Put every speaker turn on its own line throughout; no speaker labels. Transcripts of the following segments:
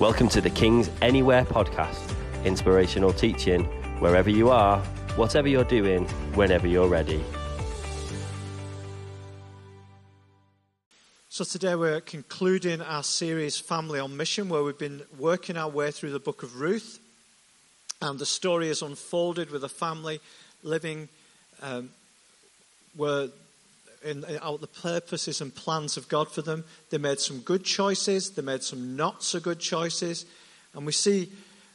Welcome to the King's Anywhere podcast, inspirational teaching wherever you are, whatever you're doing, whenever you're ready.
So, today we're concluding our series Family on Mission, where we've been working our way through the book of Ruth. And the story is unfolded with a family living um, where out the purposes and plans of God for them. They made some good choices, they made some not so good choices. And we see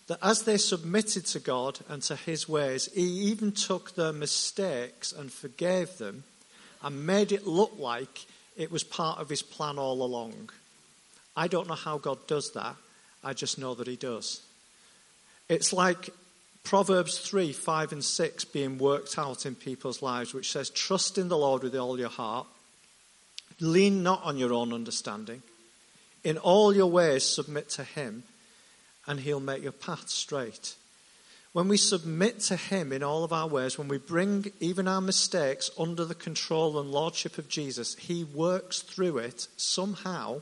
that as they submitted to God and to His ways, He even took their mistakes and forgave them and made it look like it was part of His plan all along. I don't know how God does that, I just know that He does. It's like Proverbs 3, 5, and 6 being worked out in people's lives, which says, Trust in the Lord with all your heart, lean not on your own understanding. In all your ways, submit to Him, and He'll make your path straight. When we submit to Him in all of our ways, when we bring even our mistakes under the control and lordship of Jesus, He works through it somehow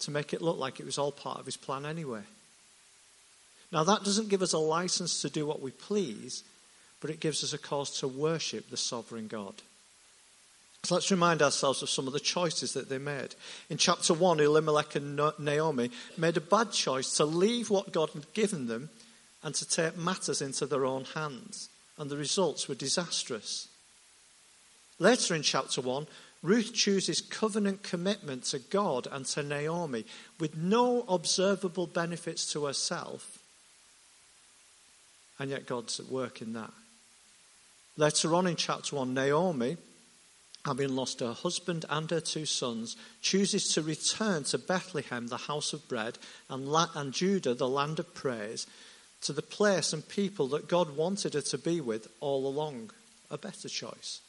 to make it look like it was all part of His plan anyway. Now, that doesn't give us a license to do what we please, but it gives us a cause to worship the sovereign God. So let's remind ourselves of some of the choices that they made. In chapter 1, Elimelech and Naomi made a bad choice to leave what God had given them and to take matters into their own hands, and the results were disastrous. Later in chapter 1, Ruth chooses covenant commitment to God and to Naomi with no observable benefits to herself and yet God's at work in that. Later on in chapter 1, Naomi, having lost her husband and her two sons, chooses to return to Bethlehem, the house of bread, and, La- and Judah, the land of praise, to the place and people that God wanted her to be with all along. A better choice.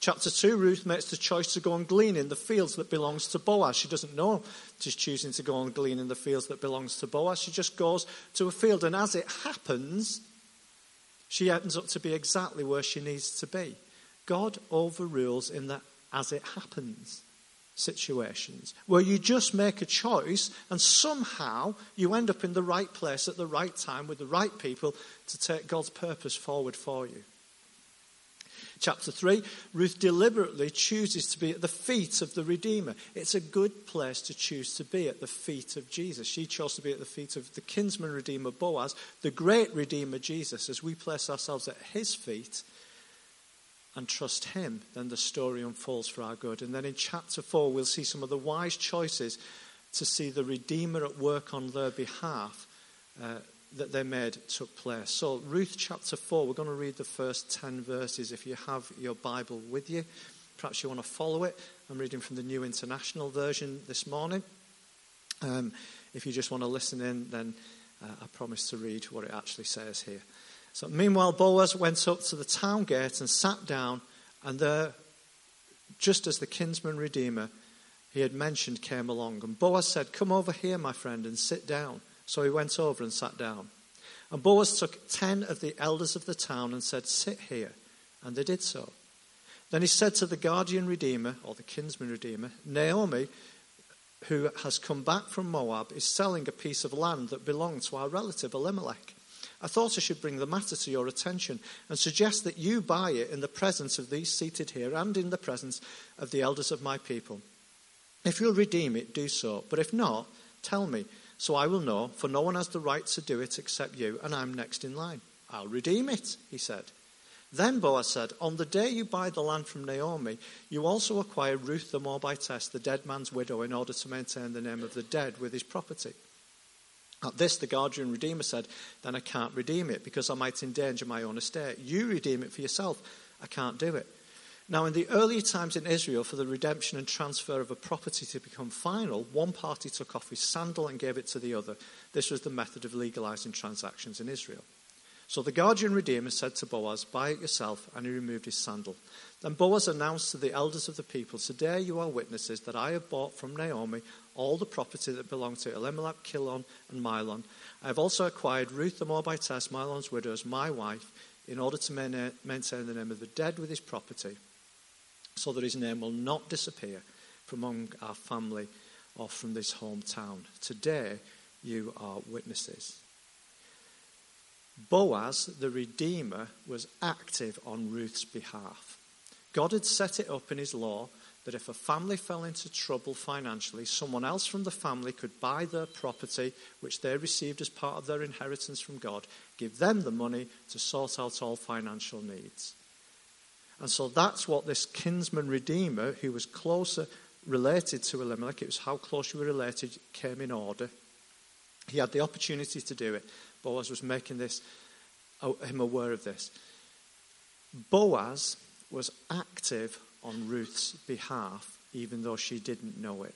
Chapter 2, Ruth makes the choice to go and glean in the fields that belongs to Boaz. She doesn't know she's choosing to go and glean in the fields that belongs to Boaz. She just goes to a field, and as it happens, she ends up to be exactly where she needs to be. God overrules in that as it happens situations where you just make a choice and somehow you end up in the right place at the right time with the right people to take God's purpose forward for you. Chapter 3, Ruth deliberately chooses to be at the feet of the Redeemer. It's a good place to choose to be at the feet of Jesus. She chose to be at the feet of the kinsman Redeemer Boaz, the great Redeemer Jesus. As we place ourselves at his feet and trust him, then the story unfolds for our good. And then in chapter 4, we'll see some of the wise choices to see the Redeemer at work on their behalf. Uh, that they made took place. So, Ruth chapter 4, we're going to read the first 10 verses. If you have your Bible with you, perhaps you want to follow it. I'm reading from the New International Version this morning. Um, if you just want to listen in, then uh, I promise to read what it actually says here. So, meanwhile, Boaz went up to the town gate and sat down, and there, just as the kinsman redeemer he had mentioned came along, and Boaz said, Come over here, my friend, and sit down. So he went over and sat down. And Boaz took ten of the elders of the town and said, Sit here. And they did so. Then he said to the guardian redeemer, or the kinsman redeemer, Naomi, who has come back from Moab, is selling a piece of land that belonged to our relative Elimelech. I thought I should bring the matter to your attention and suggest that you buy it in the presence of these seated here and in the presence of the elders of my people. If you'll redeem it, do so. But if not, tell me, so I will know, for no one has the right to do it except you, and I'm next in line. I'll redeem it, he said. Then Boaz said, On the day you buy the land from Naomi, you also acquire Ruth the Moabitess, the dead man's widow, in order to maintain the name of the dead with his property. At this, the guardian redeemer said, Then I can't redeem it, because I might endanger my own estate. You redeem it for yourself. I can't do it. Now, in the earlier times in Israel, for the redemption and transfer of a property to become final, one party took off his sandal and gave it to the other. This was the method of legalizing transactions in Israel. So the guardian redeemer said to Boaz, Buy it yourself, and he removed his sandal. Then Boaz announced to the elders of the people, Today you are witnesses that I have bought from Naomi all the property that belonged to Elimelech, Chilion, and Mahlon. I have also acquired Ruth the Moabitess, Mahlon's widow, as my wife, in order to maintain the name of the dead with his property so that his name will not disappear from among our family or from this hometown. Today, you are witnesses. Boaz, the Redeemer, was active on Ruth's behalf. God had set it up in his law that if a family fell into trouble financially, someone else from the family could buy their property, which they received as part of their inheritance from God, give them the money to sort out all financial needs. And so that's what this kinsman redeemer, who was closer related to Elimelech, it was how close you were related, came in order. He had the opportunity to do it. Boaz was making this, uh, him aware of this. Boaz was active on Ruth's behalf, even though she didn't know it.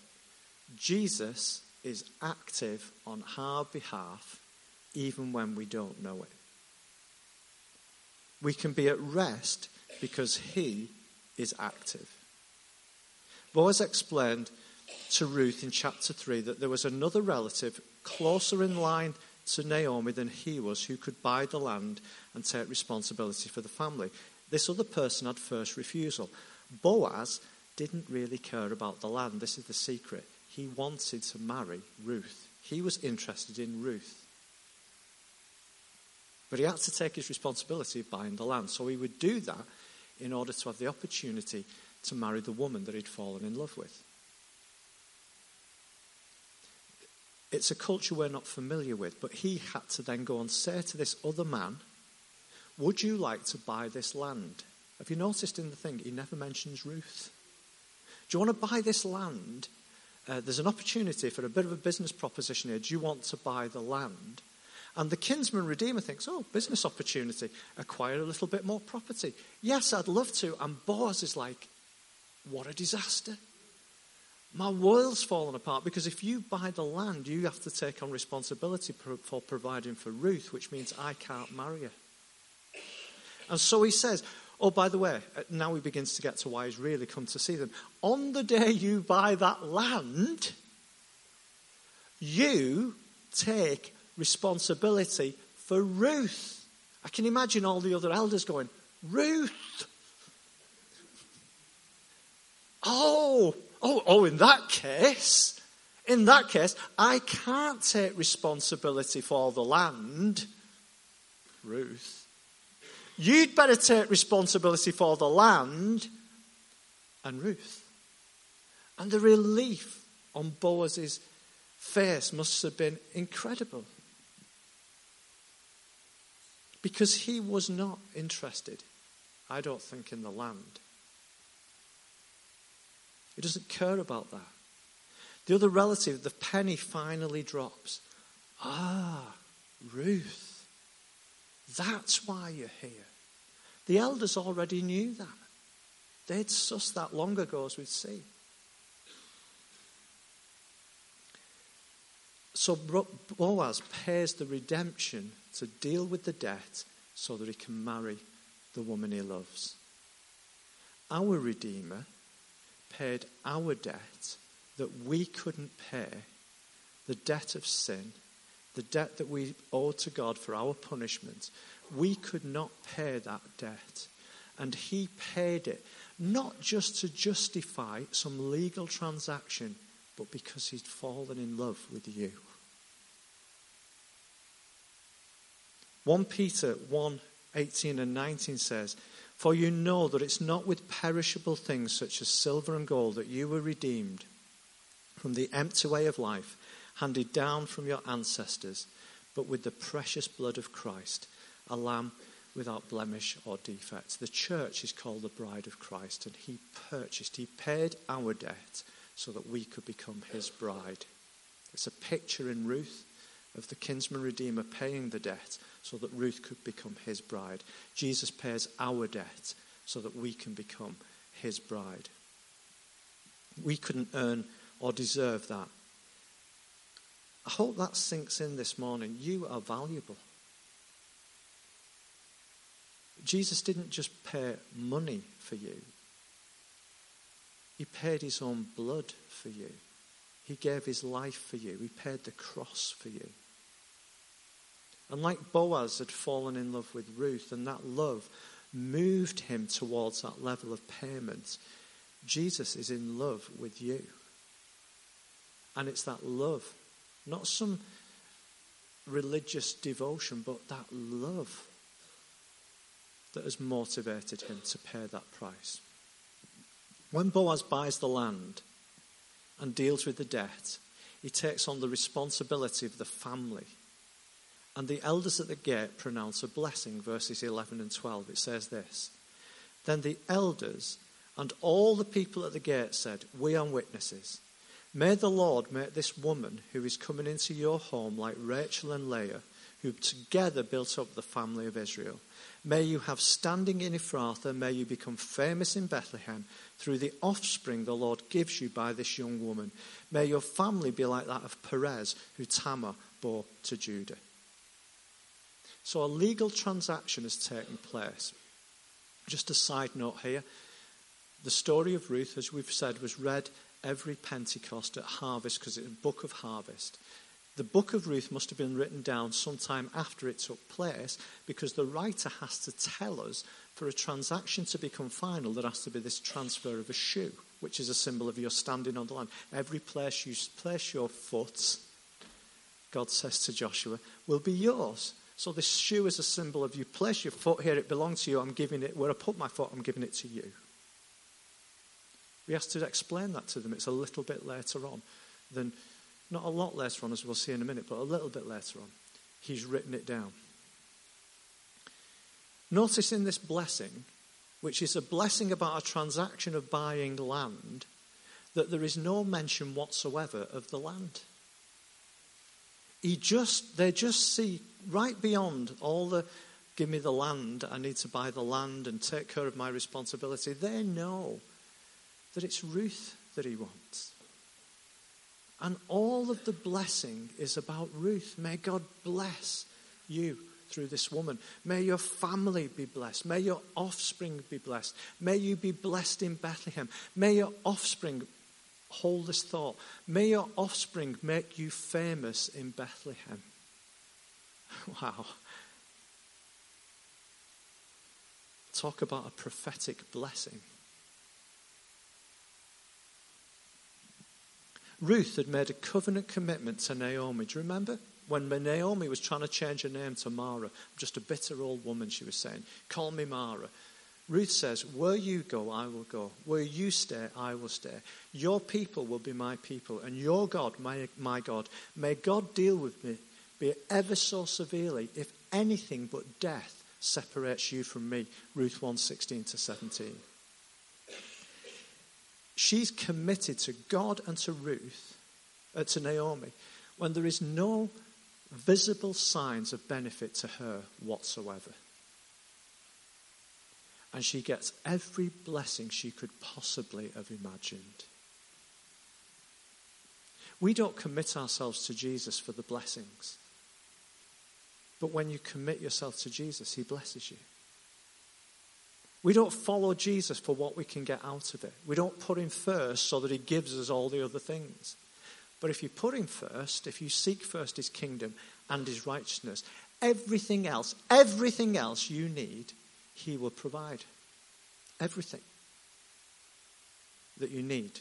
Jesus is active on our behalf, even when we don't know it. We can be at rest because he is active. Boaz explained to Ruth in chapter 3 that there was another relative closer in line to Naomi than he was who could buy the land and take responsibility for the family. This other person had first refusal. Boaz didn't really care about the land. This is the secret. He wanted to marry Ruth, he was interested in Ruth. But he had to take his responsibility of buying the land. So he would do that in order to have the opportunity to marry the woman that he'd fallen in love with. It's a culture we're not familiar with, but he had to then go and say to this other man, Would you like to buy this land? Have you noticed in the thing, he never mentions Ruth? Do you want to buy this land? Uh, there's an opportunity for a bit of a business proposition here. Do you want to buy the land? And the kinsman redeemer thinks, oh, business opportunity, acquire a little bit more property. Yes, I'd love to. And Boaz is like, what a disaster. My world's fallen apart because if you buy the land, you have to take on responsibility for providing for Ruth, which means I can't marry her. And so he says, Oh, by the way, uh, now he begins to get to why he's really come to see them. On the day you buy that land, you take responsibility for Ruth. I can imagine all the other elders going, Ruth. Oh, oh, oh, in that case, in that case, I can't take responsibility for the land. Ruth. You'd better take responsibility for the land and Ruth. And the relief on Boaz's face must have been incredible. Because he was not interested, I don't think, in the land. He doesn't care about that. The other relative, the penny finally drops. Ah, Ruth. That's why you're here. The elders already knew that. They'd sussed that long ago, as we'd see. So Boaz pays the redemption to deal with the debt so that he can marry the woman he loves. Our Redeemer paid our debt that we couldn't pay, the debt of sin, the debt that we owed to God for our punishment. We could not pay that debt. And He paid it, not just to justify some legal transaction, but because He'd fallen in love with you. 1 Peter 1 18 and 19 says, For you know that it's not with perishable things such as silver and gold that you were redeemed from the empty way of life handed down from your ancestors, but with the precious blood of Christ, a lamb without blemish or defect. The church is called the bride of Christ, and he purchased, he paid our debt so that we could become his bride. It's a picture in Ruth of the kinsman redeemer paying the debt so that Ruth could become his bride. Jesus pays our debt so that we can become his bride. We couldn't earn or deserve that. I hope that sinks in this morning. You are valuable. Jesus didn't just pay money for you, He paid His own blood for you. He gave His life for you. He paid the cross for you. And like Boaz had fallen in love with Ruth, and that love moved him towards that level of payment, Jesus is in love with you. And it's that love, not some religious devotion, but that love that has motivated him to pay that price. When Boaz buys the land and deals with the debt, he takes on the responsibility of the family. And the elders at the gate pronounce a blessing, verses 11 and 12. It says this Then the elders and all the people at the gate said, We are witnesses. May the Lord make this woman who is coming into your home like Rachel and Leah, who together built up the family of Israel. May you have standing in Ephrathah. May you become famous in Bethlehem through the offspring the Lord gives you by this young woman. May your family be like that of Perez, who Tamar bore to Judah. So a legal transaction has taken place. Just a side note here the story of Ruth, as we've said, was read every Pentecost at harvest because it's a book of harvest. The book of Ruth must have been written down sometime after it took place because the writer has to tell us for a transaction to become final, there has to be this transfer of a shoe, which is a symbol of your standing on the land. Every place you place your foot, God says to Joshua, will be yours. So this shoe is a symbol of you place your foot here, it belongs to you, I'm giving it, where I put my foot, I'm giving it to you. We have to explain that to them. It's a little bit later on than, not a lot later on, as we'll see in a minute, but a little bit later on. He's written it down. Notice in this blessing, which is a blessing about a transaction of buying land, that there is no mention whatsoever of the land. He just, they just see right beyond all the give me the land, I need to buy the land and take care of my responsibility. They know that it's Ruth that he wants. And all of the blessing is about Ruth. May God bless you through this woman. May your family be blessed. May your offspring be blessed. May you be blessed in Bethlehem. May your offspring, hold this thought, may your offspring make you famous in Bethlehem. Wow. Talk about a prophetic blessing. Ruth had made a covenant commitment to Naomi. Do you remember? When Naomi was trying to change her name to Mara, just a bitter old woman, she was saying, Call me Mara. Ruth says, Where you go, I will go. Where you stay, I will stay. Your people will be my people, and your God, my, my God. May God deal with me, be ever so severely, if anything but death separates you from me. Ruth 1 16 to 17. She's committed to God and to Ruth, uh, to Naomi, when there is no visible signs of benefit to her whatsoever. And she gets every blessing she could possibly have imagined. We don't commit ourselves to Jesus for the blessings. But when you commit yourself to Jesus, He blesses you. We don't follow Jesus for what we can get out of it. We don't put him first so that he gives us all the other things. But if you put him first, if you seek first his kingdom and his righteousness, everything else, everything else you need, he will provide. Everything that you need,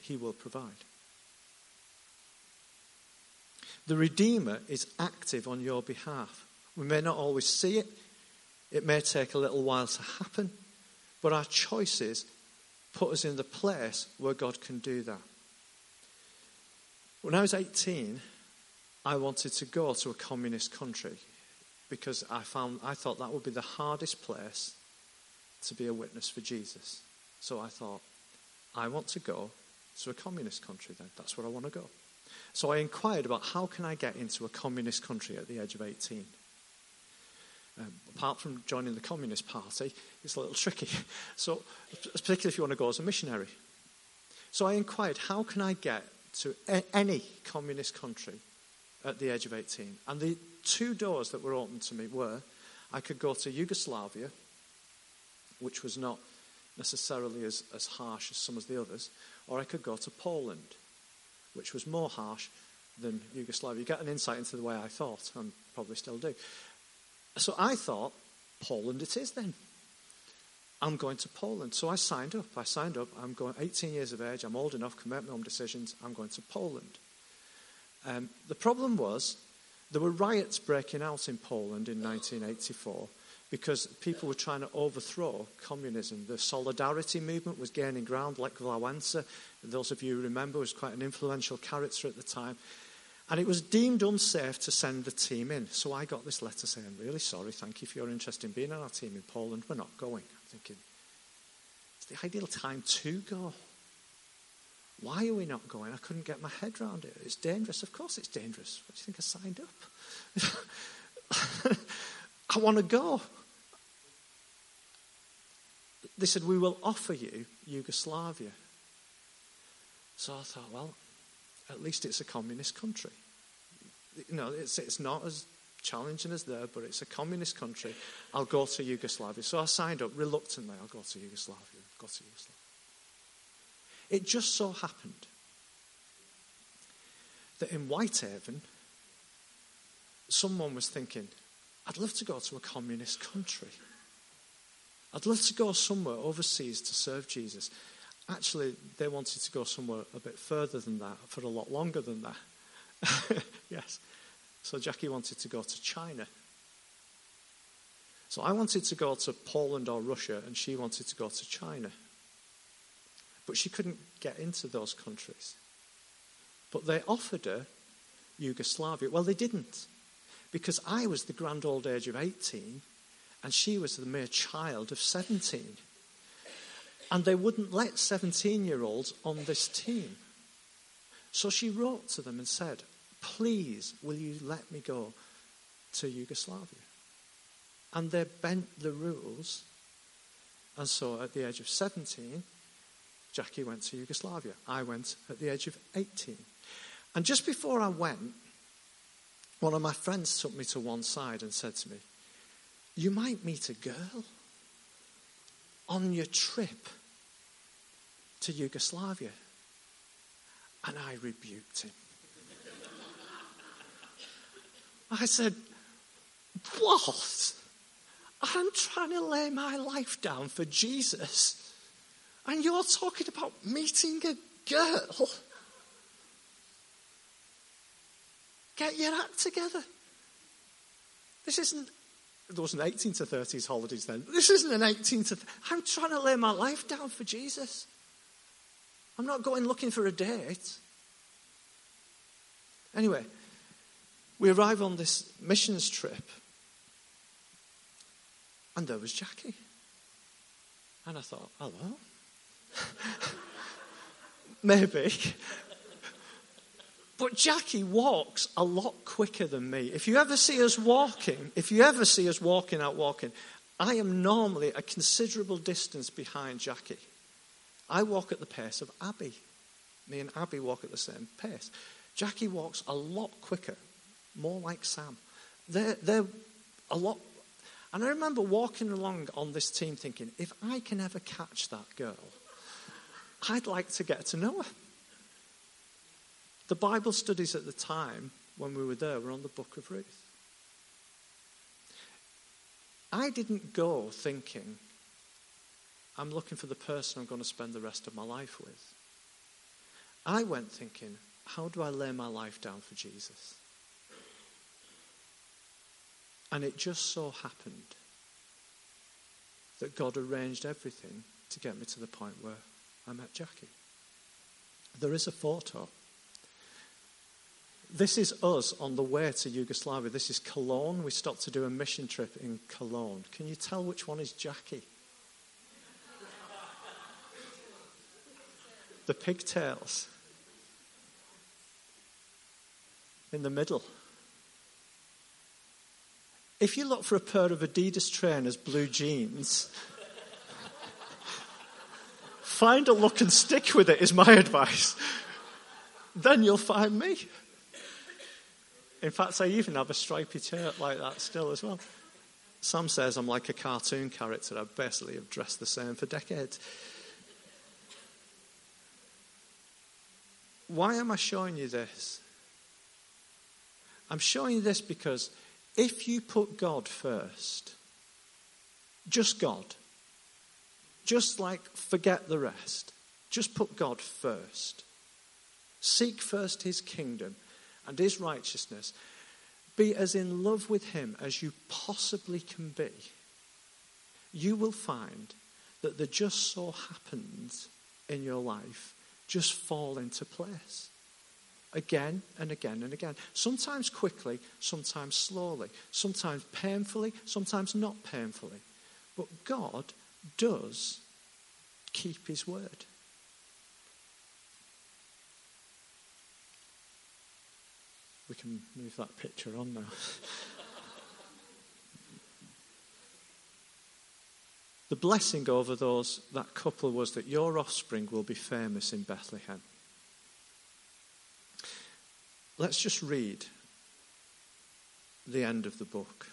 he will provide. The Redeemer is active on your behalf. We may not always see it, it may take a little while to happen, but our choices put us in the place where God can do that. When I was 18, I wanted to go to a communist country because I found I thought that would be the hardest place to be a witness for Jesus. So I thought, I want to go to a communist country then. That's where I want to go. So I inquired about how can I get into a communist country at the age of 18. Um, apart from joining the Communist Party, it's a little tricky. So, particularly if you want to go as a missionary. So I inquired, how can I get to a- any communist country at the age of 18? And the two doors that were open to me were I could go to Yugoslavia, which was not necessarily as, as harsh as some of the others, or I could go to Poland, which was more harsh than Yugoslavia. You get an insight into the way I thought, and probably still do. So I thought, Poland it is then. I'm going to Poland. So I signed up. I signed up. I'm going 18 years of age. I'm old enough, can make my own decisions. I'm going to Poland. Um, the problem was There were riots breaking out in Poland in 1984 because people were trying to overthrow communism. The solidarity movement was gaining ground. Lech Wałęsa, those of you who remember, was quite an influential character at the time. And it was deemed unsafe to send the team in. So I got this letter saying, really sorry, thank you for your interest in being on our team in Poland. We're not going. I'm thinking, it's the ideal time to go. Why are we not going? I couldn't get my head around it. It's dangerous. Of course, it's dangerous. What do you think I signed up? I want to go. They said, We will offer you Yugoslavia. So I thought, well, at least it's a communist country. You know, it's, it's not as challenging as there, but it's a communist country. I'll go to Yugoslavia. So I signed up reluctantly. I'll go to Yugoslavia. I'll go to Yugoslavia. It just so happened that in Whitehaven, someone was thinking, I'd love to go to a communist country. I'd love to go somewhere overseas to serve Jesus. Actually, they wanted to go somewhere a bit further than that for a lot longer than that. yes. So Jackie wanted to go to China. So I wanted to go to Poland or Russia, and she wanted to go to China. But she couldn't get into those countries. But they offered her Yugoslavia. Well, they didn't, because I was the grand old age of 18 and she was the mere child of 17. And they wouldn't let 17 year olds on this team. So she wrote to them and said, Please, will you let me go to Yugoslavia? And they bent the rules. And so at the age of 17, Jackie went to Yugoslavia. I went at the age of 18. And just before I went, one of my friends took me to one side and said to me, You might meet a girl on your trip to Yugoslavia. And I rebuked him. I said, What? I'm trying to lay my life down for Jesus. And you're talking about meeting a girl. Get your act together. This isn't, there wasn't 18 to 30s holidays then. This isn't an 18 to, I'm trying to lay my life down for Jesus. I'm not going looking for a date. Anyway, we arrive on this missions trip, and there was Jackie. And I thought, hello. Maybe. But Jackie walks a lot quicker than me. If you ever see us walking, if you ever see us walking out walking, I am normally a considerable distance behind Jackie. I walk at the pace of Abby. Me and Abby walk at the same pace. Jackie walks a lot quicker, more like Sam. They're, they're a lot. And I remember walking along on this team thinking, if I can ever catch that girl, I'd like to get to know her. The Bible studies at the time when we were there were on the book of Ruth. I didn't go thinking, I'm looking for the person I'm going to spend the rest of my life with. I went thinking, how do I lay my life down for Jesus? And it just so happened that God arranged everything to get me to the point where I met Jackie. There is a photo. This is us on the way to Yugoslavia. This is Cologne. We stopped to do a mission trip in Cologne. Can you tell which one is Jackie? the pigtails. In the middle. If you look for a pair of Adidas trainers, blue jeans, Find a look and stick with it, is my advice. then you'll find me. In fact, I even have a stripy shirt like that still as well. Sam says I'm like a cartoon character. I basically have dressed the same for decades. Why am I showing you this? I'm showing you this because if you put God first, just God, just like forget the rest. Just put God first. Seek first his kingdom and his righteousness. Be as in love with Him as you possibly can be. You will find that the just so happens in your life just fall into place again and again and again. Sometimes quickly, sometimes slowly, sometimes painfully, sometimes not painfully. But God does keep his word. We can move that picture on now. the blessing over those that couple was that your offspring will be famous in Bethlehem. Let's just read the end of the book.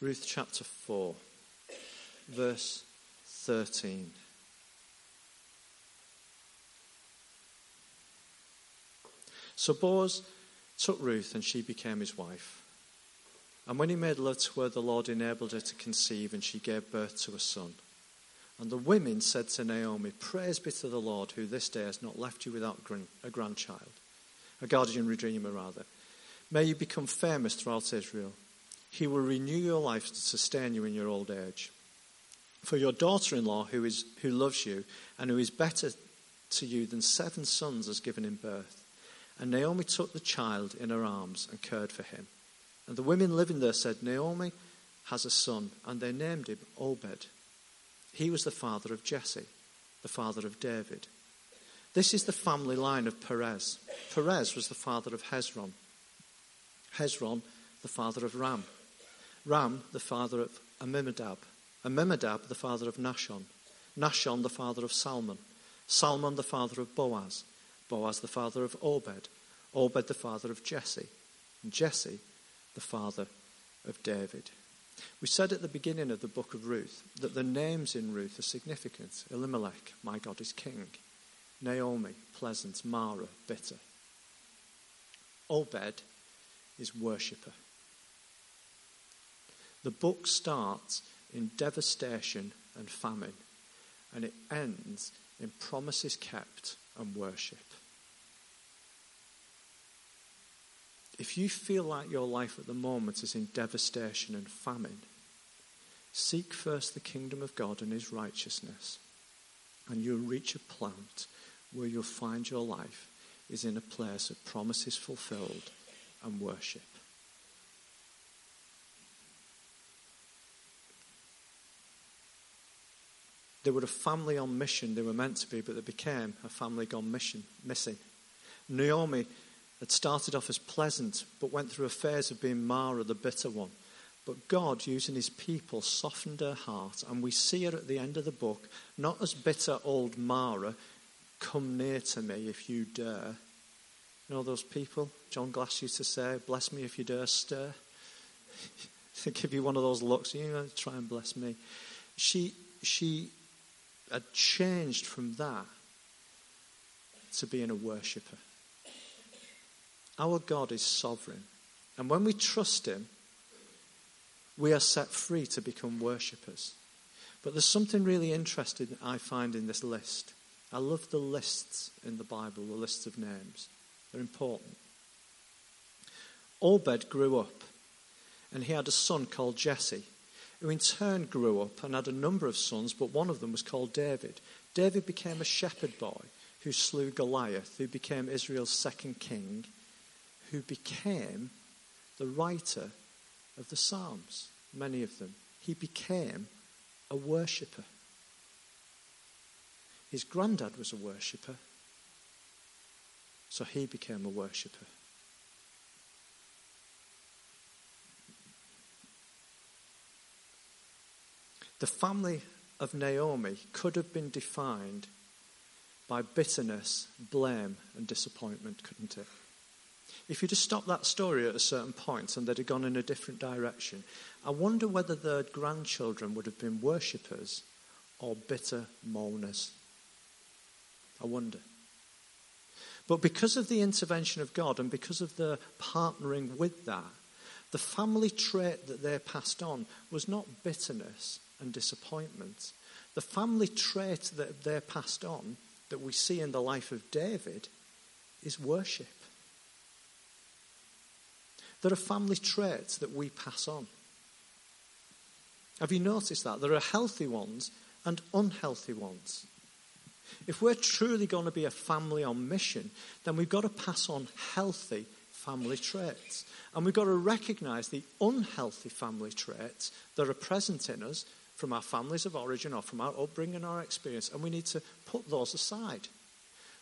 Ruth chapter 4, verse 13. So Boaz took Ruth and she became his wife. And when he made love to her, the Lord enabled her to conceive and she gave birth to a son. And the women said to Naomi, Praise be to the Lord who this day has not left you without a grandchild, a guardian redeemer rather. May you become famous throughout Israel. He will renew your life to sustain you in your old age. For your daughter in law, who, is, who loves you and who is better to you than seven sons, has given him birth. And Naomi took the child in her arms and cared for him. And the women living there said, Naomi has a son, and they named him Obed. He was the father of Jesse, the father of David. This is the family line of Perez. Perez was the father of Hezron. Hezron, the father of Ram. Ram, the father of Amminadab. Amminadab, the father of Nahshon. Nahshon, the father of Salmon. Salmon, the father of Boaz. Boaz the father of Obed, Obed the father of Jesse, and Jesse the father of David. We said at the beginning of the book of Ruth that the names in Ruth are significant. Elimelech, my God is king. Naomi, pleasant. Mara, bitter. Obed is worshipper. The book starts in devastation and famine, and it ends in promises kept and worship. If you feel like your life at the moment is in devastation and famine, seek first the kingdom of God and his righteousness, and you'll reach a plant where you'll find your life is in a place of promises fulfilled and worship. They were a family on mission. They were meant to be, but they became a family gone mission, missing. Naomi had started off as pleasant, but went through a phase of being Mara, the bitter one. But God, using his people, softened her heart, and we see her at the end of the book, not as bitter old Mara, come near to me if you dare. You know those people? John Glass used to say, Bless me if you dare stir. give you one of those looks, you know, try and bless me. She, she had changed from that to being a worshipper. Our God is sovereign. And when we trust Him, we are set free to become worshippers. But there's something really interesting I find in this list. I love the lists in the Bible, the lists of names. They're important. Obed grew up, and he had a son called Jesse who in turn grew up and had a number of sons, but one of them was called David. David became a shepherd boy who slew Goliath, who became Israel's second king, who became the writer of the Psalms, many of them. He became a worshipper. His granddad was a worshipper, so he became a worshipper. The family of Naomi could have been defined by bitterness, blame, and disappointment, couldn't it? If you'd have stopped that story at a certain point and they'd have gone in a different direction, I wonder whether their grandchildren would have been worshippers or bitter mourners. I wonder. But because of the intervention of God and because of the partnering with that, the family trait that they passed on was not bitterness, and disappointment. The family trait that they're passed on, that we see in the life of David, is worship. There are family traits that we pass on. Have you noticed that? There are healthy ones and unhealthy ones. If we're truly going to be a family on mission, then we've got to pass on healthy family traits. And we've got to recognize the unhealthy family traits that are present in us from our families of origin or from our upbringing or experience, and we need to put those aside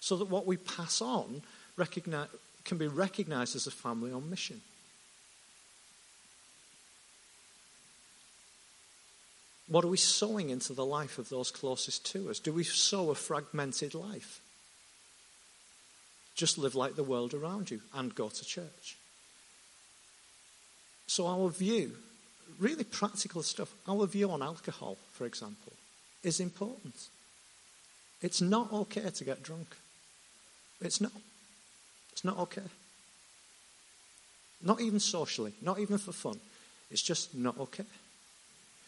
so that what we pass on can be recognized as a family on mission. What are we sowing into the life of those closest to us? Do we sow a fragmented life? Just live like the world around you and go to church. So, our view, really practical stuff, our view on alcohol, for example, is important. It's not okay to get drunk. It's not. It's not okay. Not even socially, not even for fun. It's just not okay.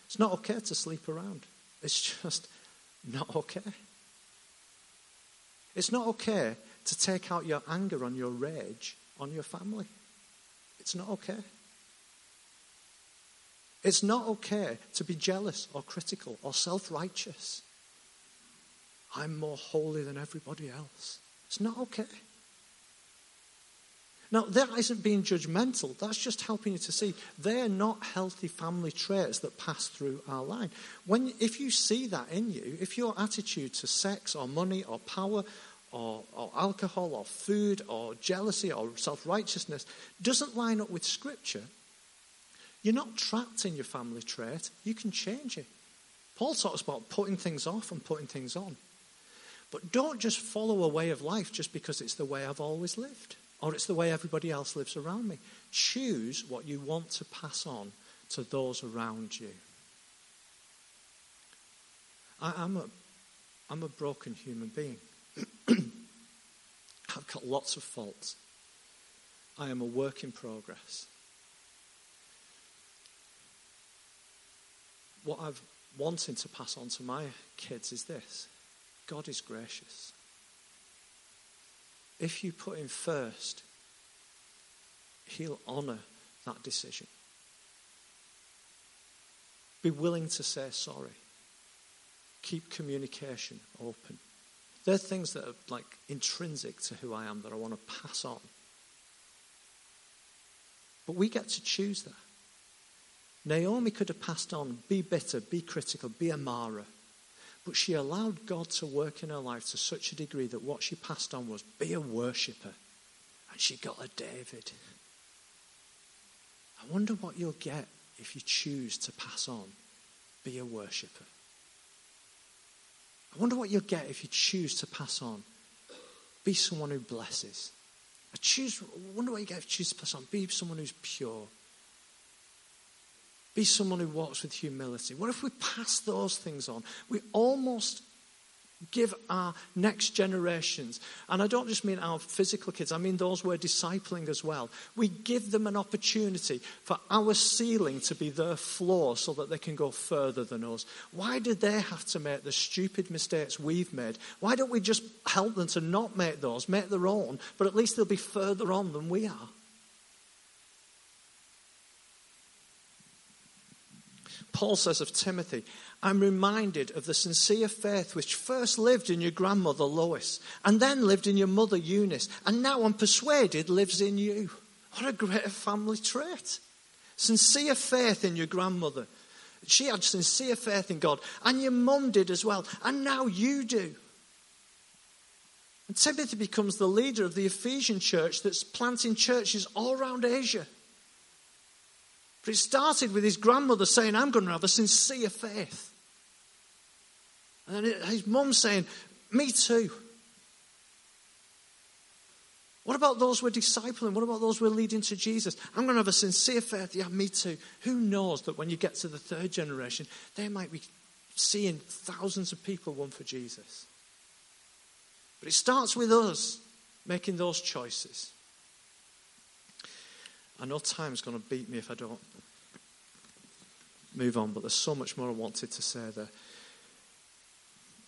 It's not okay to sleep around. It's just not okay. It's not okay to take out your anger on your rage on your family. It's not okay. It's not okay to be jealous or critical or self righteous. I'm more holy than everybody else. It's not okay. Now, that isn't being judgmental. That's just helping you to see they're not healthy family traits that pass through our line. When, if you see that in you, if your attitude to sex or money or power or, or alcohol or food or jealousy or self righteousness doesn't line up with Scripture, you're not trapped in your family trait. You can change it. Paul talks about putting things off and putting things on. But don't just follow a way of life just because it's the way I've always lived or it's the way everybody else lives around me. Choose what you want to pass on to those around you. I, am a, I'm a broken human being. I've got lots of faults. I am a work in progress. What I've wanted to pass on to my kids is this God is gracious. If you put him first, he'll honour that decision. Be willing to say sorry. Keep communication open. They're things that are like intrinsic to who I am that I want to pass on. But we get to choose that. Naomi could have passed on be bitter, be critical, be a Mara. But she allowed God to work in her life to such a degree that what she passed on was be a worshipper. And she got a David. I wonder what you'll get if you choose to pass on be a worshipper. I wonder what you'll get if you choose to pass on be someone who blesses. I choose, wonder what you get if you choose to pass on be someone who's pure. Be someone who walks with humility. What if we pass those things on? We almost give our next generations, and I don't just mean our physical kids, I mean those we're discipling as well. We give them an opportunity for our ceiling to be their floor so that they can go further than us. Why did they have to make the stupid mistakes we've made? Why don't we just help them to not make those, make their own, but at least they'll be further on than we are? Paul says of Timothy, I'm reminded of the sincere faith which first lived in your grandmother Lois, and then lived in your mother Eunice, and now I'm persuaded lives in you. What a great family trait. Sincere faith in your grandmother. She had sincere faith in God, and your mum did as well, and now you do. And Timothy becomes the leader of the Ephesian church that's planting churches all around Asia. But it started with his grandmother saying, I'm going to have a sincere faith. And his mum saying, Me too. What about those we're discipling? What about those we're leading to Jesus? I'm going to have a sincere faith. Yeah, me too. Who knows that when you get to the third generation, they might be seeing thousands of people won for Jesus. But it starts with us making those choices. I know time's going to beat me if I don't move on, but there's so much more I wanted to say there.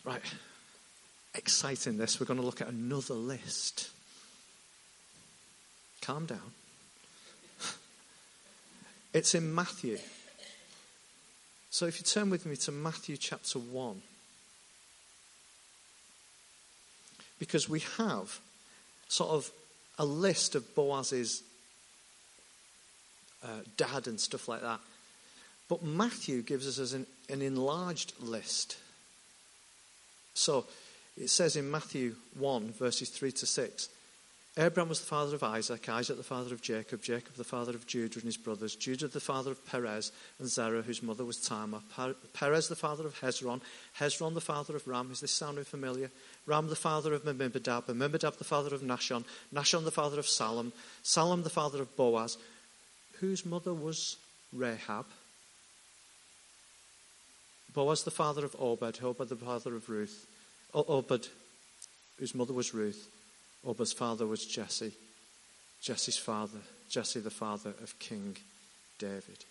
Right, exciting this. We're going to look at another list. Calm down. It's in Matthew. So if you turn with me to Matthew chapter 1. Because we have sort of a list of Boaz's uh, dad and stuff like that. But Matthew gives us an, an enlarged list. So it says in Matthew 1, verses 3 to 6 Abraham was the father of Isaac, Isaac the father of Jacob, Jacob the father of Judah and his brothers, Judah the father of Perez and Zerah, whose mother was Tamar, Perez the father of Hezron, Hezron the father of Ram. Is this sounding familiar? Ram the father of Amminadab, Amminadab the father of Nahshon, Nahshon the father of Salom, Salom the father of Boaz, whose mother was Rahab. Boaz the father of Obed, Obed the father of Ruth, Obed, whose mother was Ruth. Obed's father was Jesse. Jesse's father, Jesse the father of King David.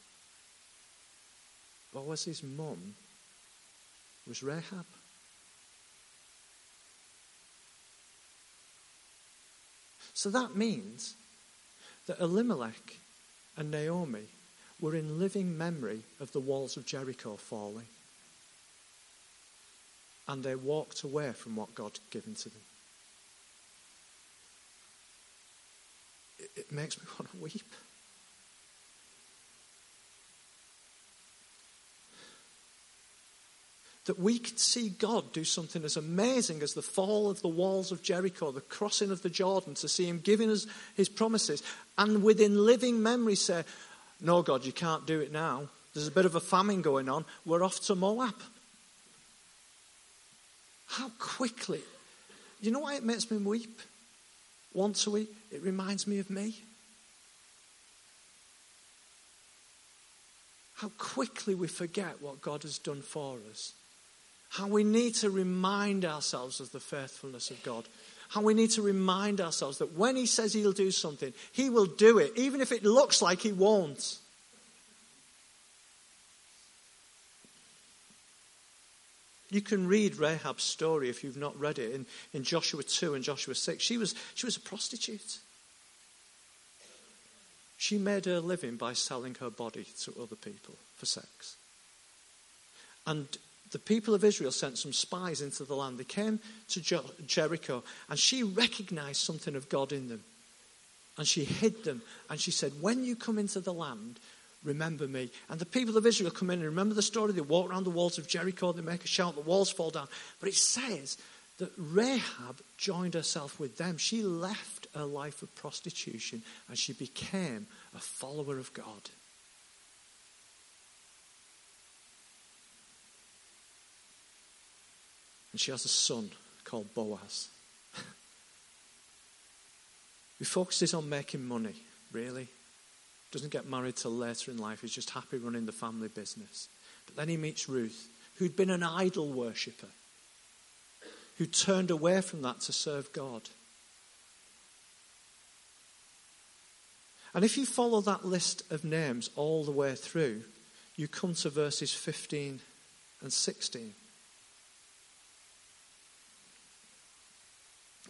Boaz's mum was Rahab. So that means that Elimelech and Naomi were in living memory of the walls of Jericho falling. And they walked away from what God had given to them. it makes me want to weep. That we could see God do something as amazing as the fall of the walls of Jericho, the crossing of the Jordan, to see Him giving us His promises, and within living memory say, No, God, you can't do it now. There's a bit of a famine going on. We're off to Moab. How quickly. You know why it makes me weep? Once a week? It reminds me of me. How quickly we forget what God has done for us. How we need to remind ourselves of the faithfulness of God. How we need to remind ourselves that when He says He'll do something, He will do it, even if it looks like He won't. You can read Rahab's story if you've not read it in, in Joshua 2 and Joshua 6. She was, she was a prostitute. She made her living by selling her body to other people for sex. And the people of Israel sent some spies into the land. They came to Jericho, and she recognized something of God in them. And she hid them. And she said, When you come into the land, remember me. And the people of Israel come in and remember the story. They walk around the walls of Jericho, they make a shout, the walls fall down. But it says that Rahab joined herself with them. She left her life of prostitution and she became a follower of God. And she has a son called Boaz. He focuses on making money, really. Doesn't get married till later in life. He's just happy running the family business. But then he meets Ruth, who'd been an idol worshipper who turned away from that to serve God. And if you follow that list of names all the way through, you come to verses 15 and 16.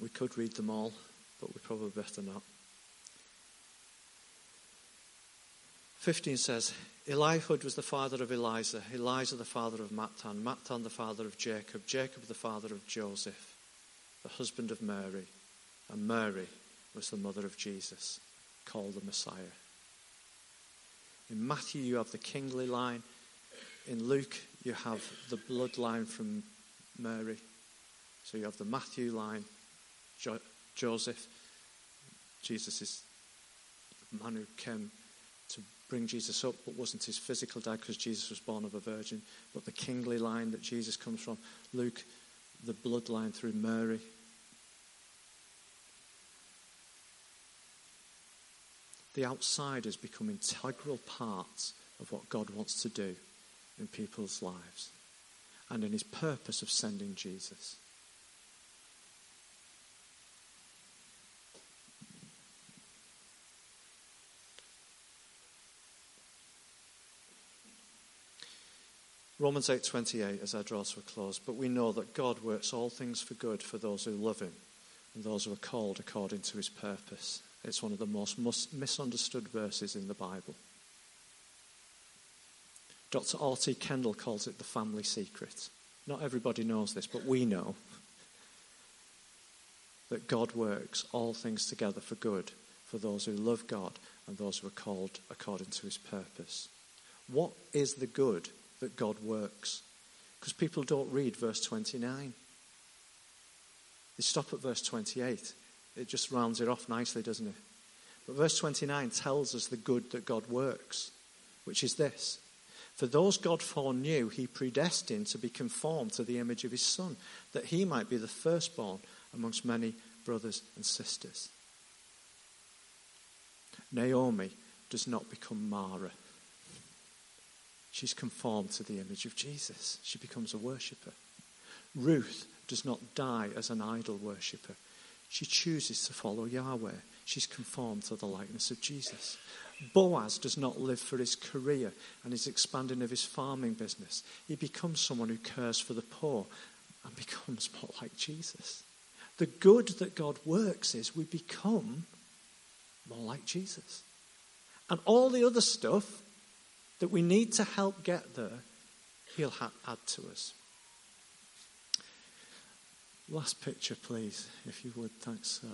We could read them all, but we probably better not. 15 says, Elihud was the father of Eliza, Eliza the father of Matthan, Matthan the father of Jacob, Jacob the father of Joseph, the husband of Mary, and Mary was the mother of Jesus, called the Messiah. In Matthew, you have the kingly line. In Luke, you have the bloodline from Mary. So you have the Matthew line, jo- Joseph. Jesus is the man who came to bring Jesus up, but wasn't his physical dad because Jesus was born of a virgin, but the kingly line that Jesus comes from. Luke, the bloodline through Mary. The outsiders become integral parts of what God wants to do in people's lives and in his purpose of sending Jesus. Romans 8:28 as I draw to a close, but we know that God works all things for good for those who love him and those who are called according to his purpose. It's one of the most misunderstood verses in the Bible. Dr. R.T. Kendall calls it the family secret. Not everybody knows this, but we know that God works all things together for good for those who love God and those who are called according to his purpose. What is the good that God works? Because people don't read verse 29. They stop at verse 28. It just rounds it off nicely, doesn't it? But verse 29 tells us the good that God works, which is this. For those God foreknew, he predestined to be conformed to the image of his Son, that he might be the firstborn amongst many brothers and sisters. Naomi does not become Mara. She's conformed to the image of Jesus. She becomes a worshipper. Ruth does not die as an idol worshipper. She chooses to follow Yahweh. She's conformed to the likeness of Jesus. Boaz does not live for his career and his expanding of his farming business. He becomes someone who cares for the poor and becomes more like Jesus. The good that God works is we become more like Jesus. And all the other stuff that we need to help get there, He'll ha- add to us. Last picture, please, if you would. Thanks, Sarah.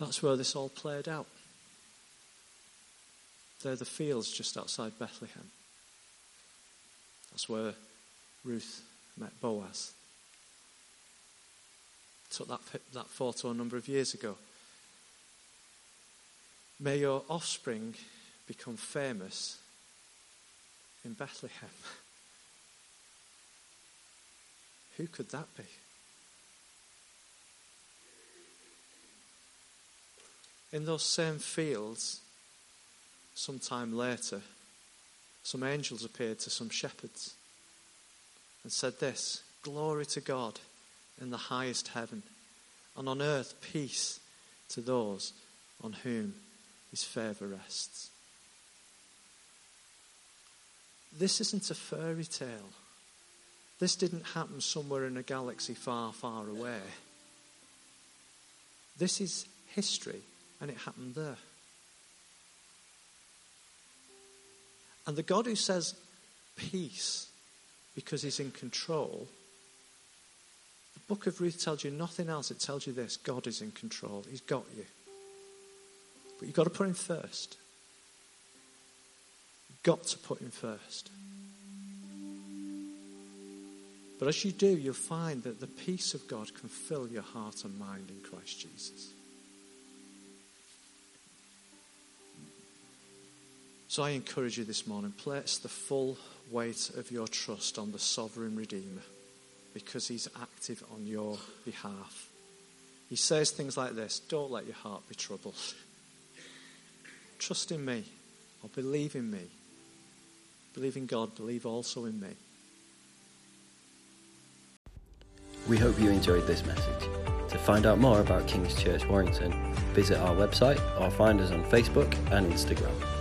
That's where this all played out. They're the fields just outside Bethlehem. That's where Ruth met Boaz. Took that, that photo a number of years ago. May your offspring become famous in Bethlehem. Who could that be? In those same fields, sometime later, some angels appeared to some shepherds and said this Glory to God in the highest heaven, and on earth peace to those on whom his favour rests. This isn't a fairy tale. This didn't happen somewhere in a galaxy far, far away. This is history, and it happened there. And the God who says peace because he's in control, the book of Ruth tells you nothing else. It tells you this God is in control, he's got you. But you've got to put him first. Got to put him first. But as you do, you'll find that the peace of God can fill your heart and mind in Christ Jesus. So I encourage you this morning place the full weight of your trust on the sovereign Redeemer because he's active on your behalf. He says things like this Don't let your heart be troubled. Trust in me or believe in me. Believe in God, believe also in me.
We hope you enjoyed this message. To find out more about King's Church Warrington, visit our website or find us on Facebook and Instagram.